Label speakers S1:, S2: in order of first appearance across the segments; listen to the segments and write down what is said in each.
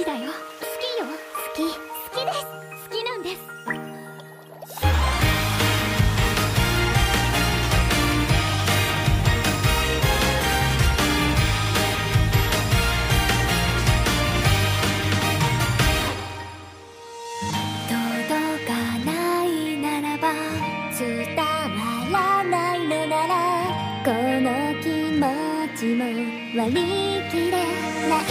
S1: きだよ。好きよ。好き。好きです。好きなんです。届かないならば伝わらないのならこの気持ちも割り切れない。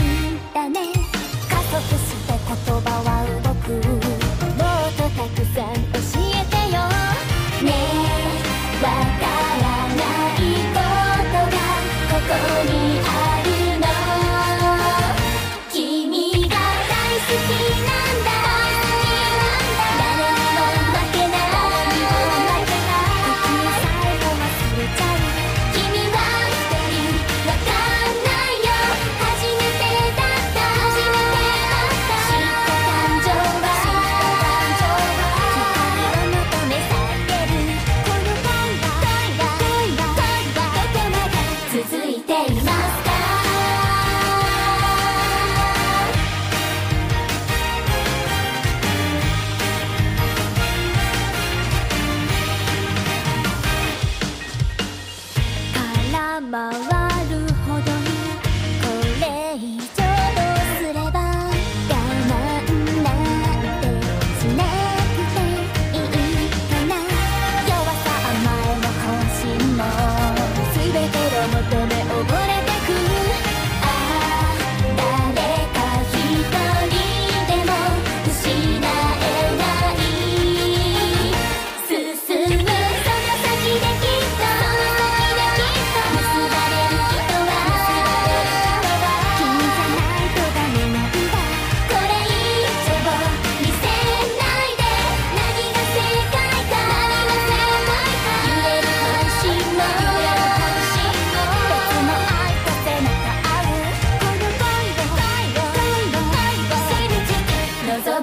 S1: 求め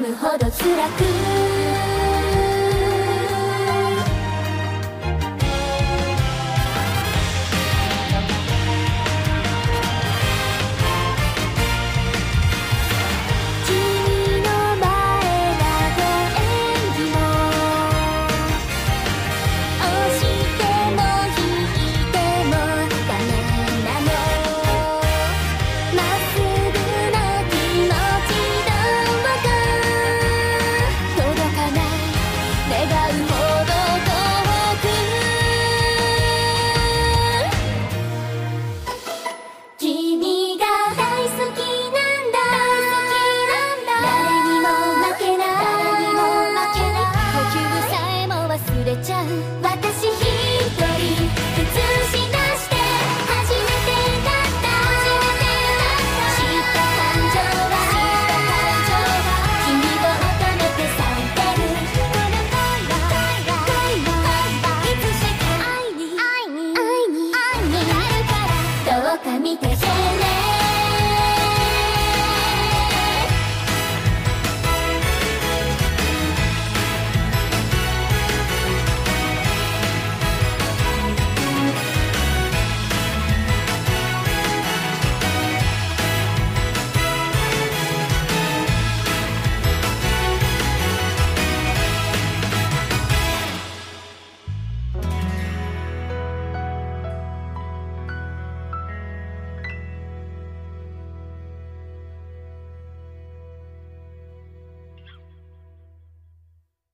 S1: むほど辛くた見て